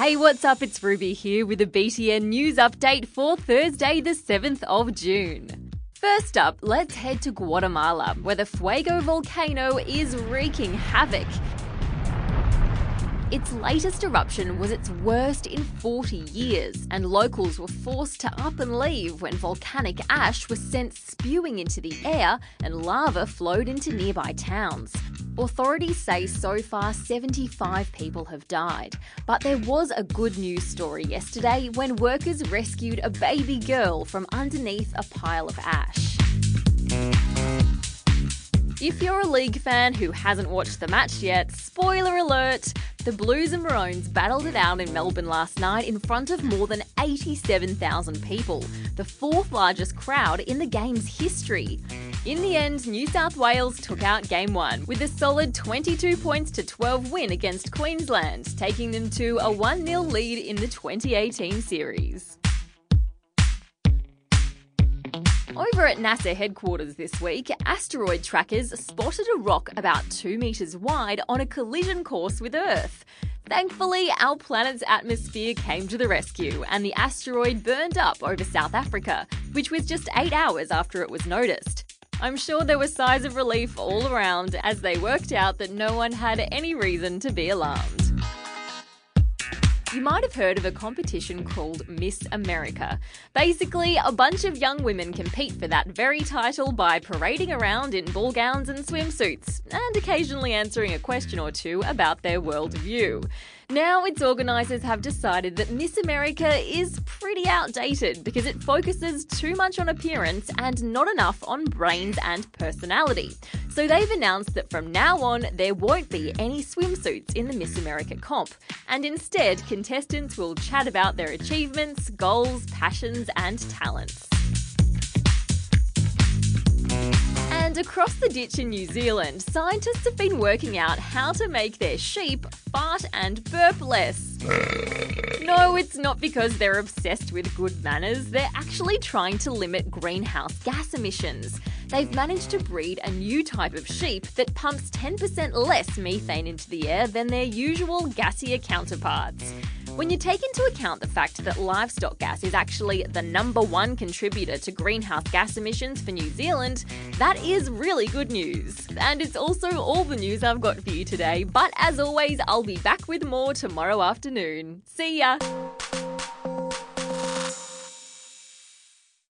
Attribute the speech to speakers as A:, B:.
A: Hey, what's up? It's Ruby here with a BTN news update for Thursday, the 7th of June. First up, let's head to Guatemala, where the Fuego volcano is wreaking havoc. Its latest eruption was its worst in 40 years, and locals were forced to up and leave when volcanic ash was sent spewing into the air and lava flowed into nearby towns. Authorities say so far 75 people have died, but there was a good news story yesterday when workers rescued a baby girl from underneath a pile of ash. If you're a league fan who hasn't watched the match yet, spoiler alert! The Blues and Maroons battled it out in Melbourne last night in front of more than 87,000 people, the fourth largest crowd in the game's history. In the end, New South Wales took out Game 1 with a solid 22 points to 12 win against Queensland, taking them to a 1 0 lead in the 2018 series. Over at NASA headquarters this week, asteroid trackers spotted a rock about 2 metres wide on a collision course with Earth. Thankfully, our planet's atmosphere came to the rescue and the asteroid burned up over South Africa, which was just eight hours after it was noticed. I'm sure there were sighs of relief all around as they worked out that no one had any reason to be alarmed. You might have heard of a competition called Miss America. Basically, a bunch of young women compete for that very title by parading around in ball gowns and swimsuits, and occasionally answering a question or two about their worldview. Now, its organisers have decided that Miss America is pretty outdated because it focuses too much on appearance and not enough on brains and personality. So they've announced that from now on, there won't be any swimsuits in the Miss America comp, and instead, contestants will chat about their achievements, goals, passions, and talents. And across the ditch in New Zealand, scientists have been working out how to make their sheep fart and burp less. No, it's not because they're obsessed with good manners, they're actually trying to limit greenhouse gas emissions. They've managed to breed a new type of sheep that pumps 10% less methane into the air than their usual gassier counterparts. When you take into account the fact that livestock gas is actually the number one contributor to greenhouse gas emissions for New Zealand, that is really good news. And it's also all the news I've got for you today, but as always, I'll be back with more tomorrow afternoon. See ya!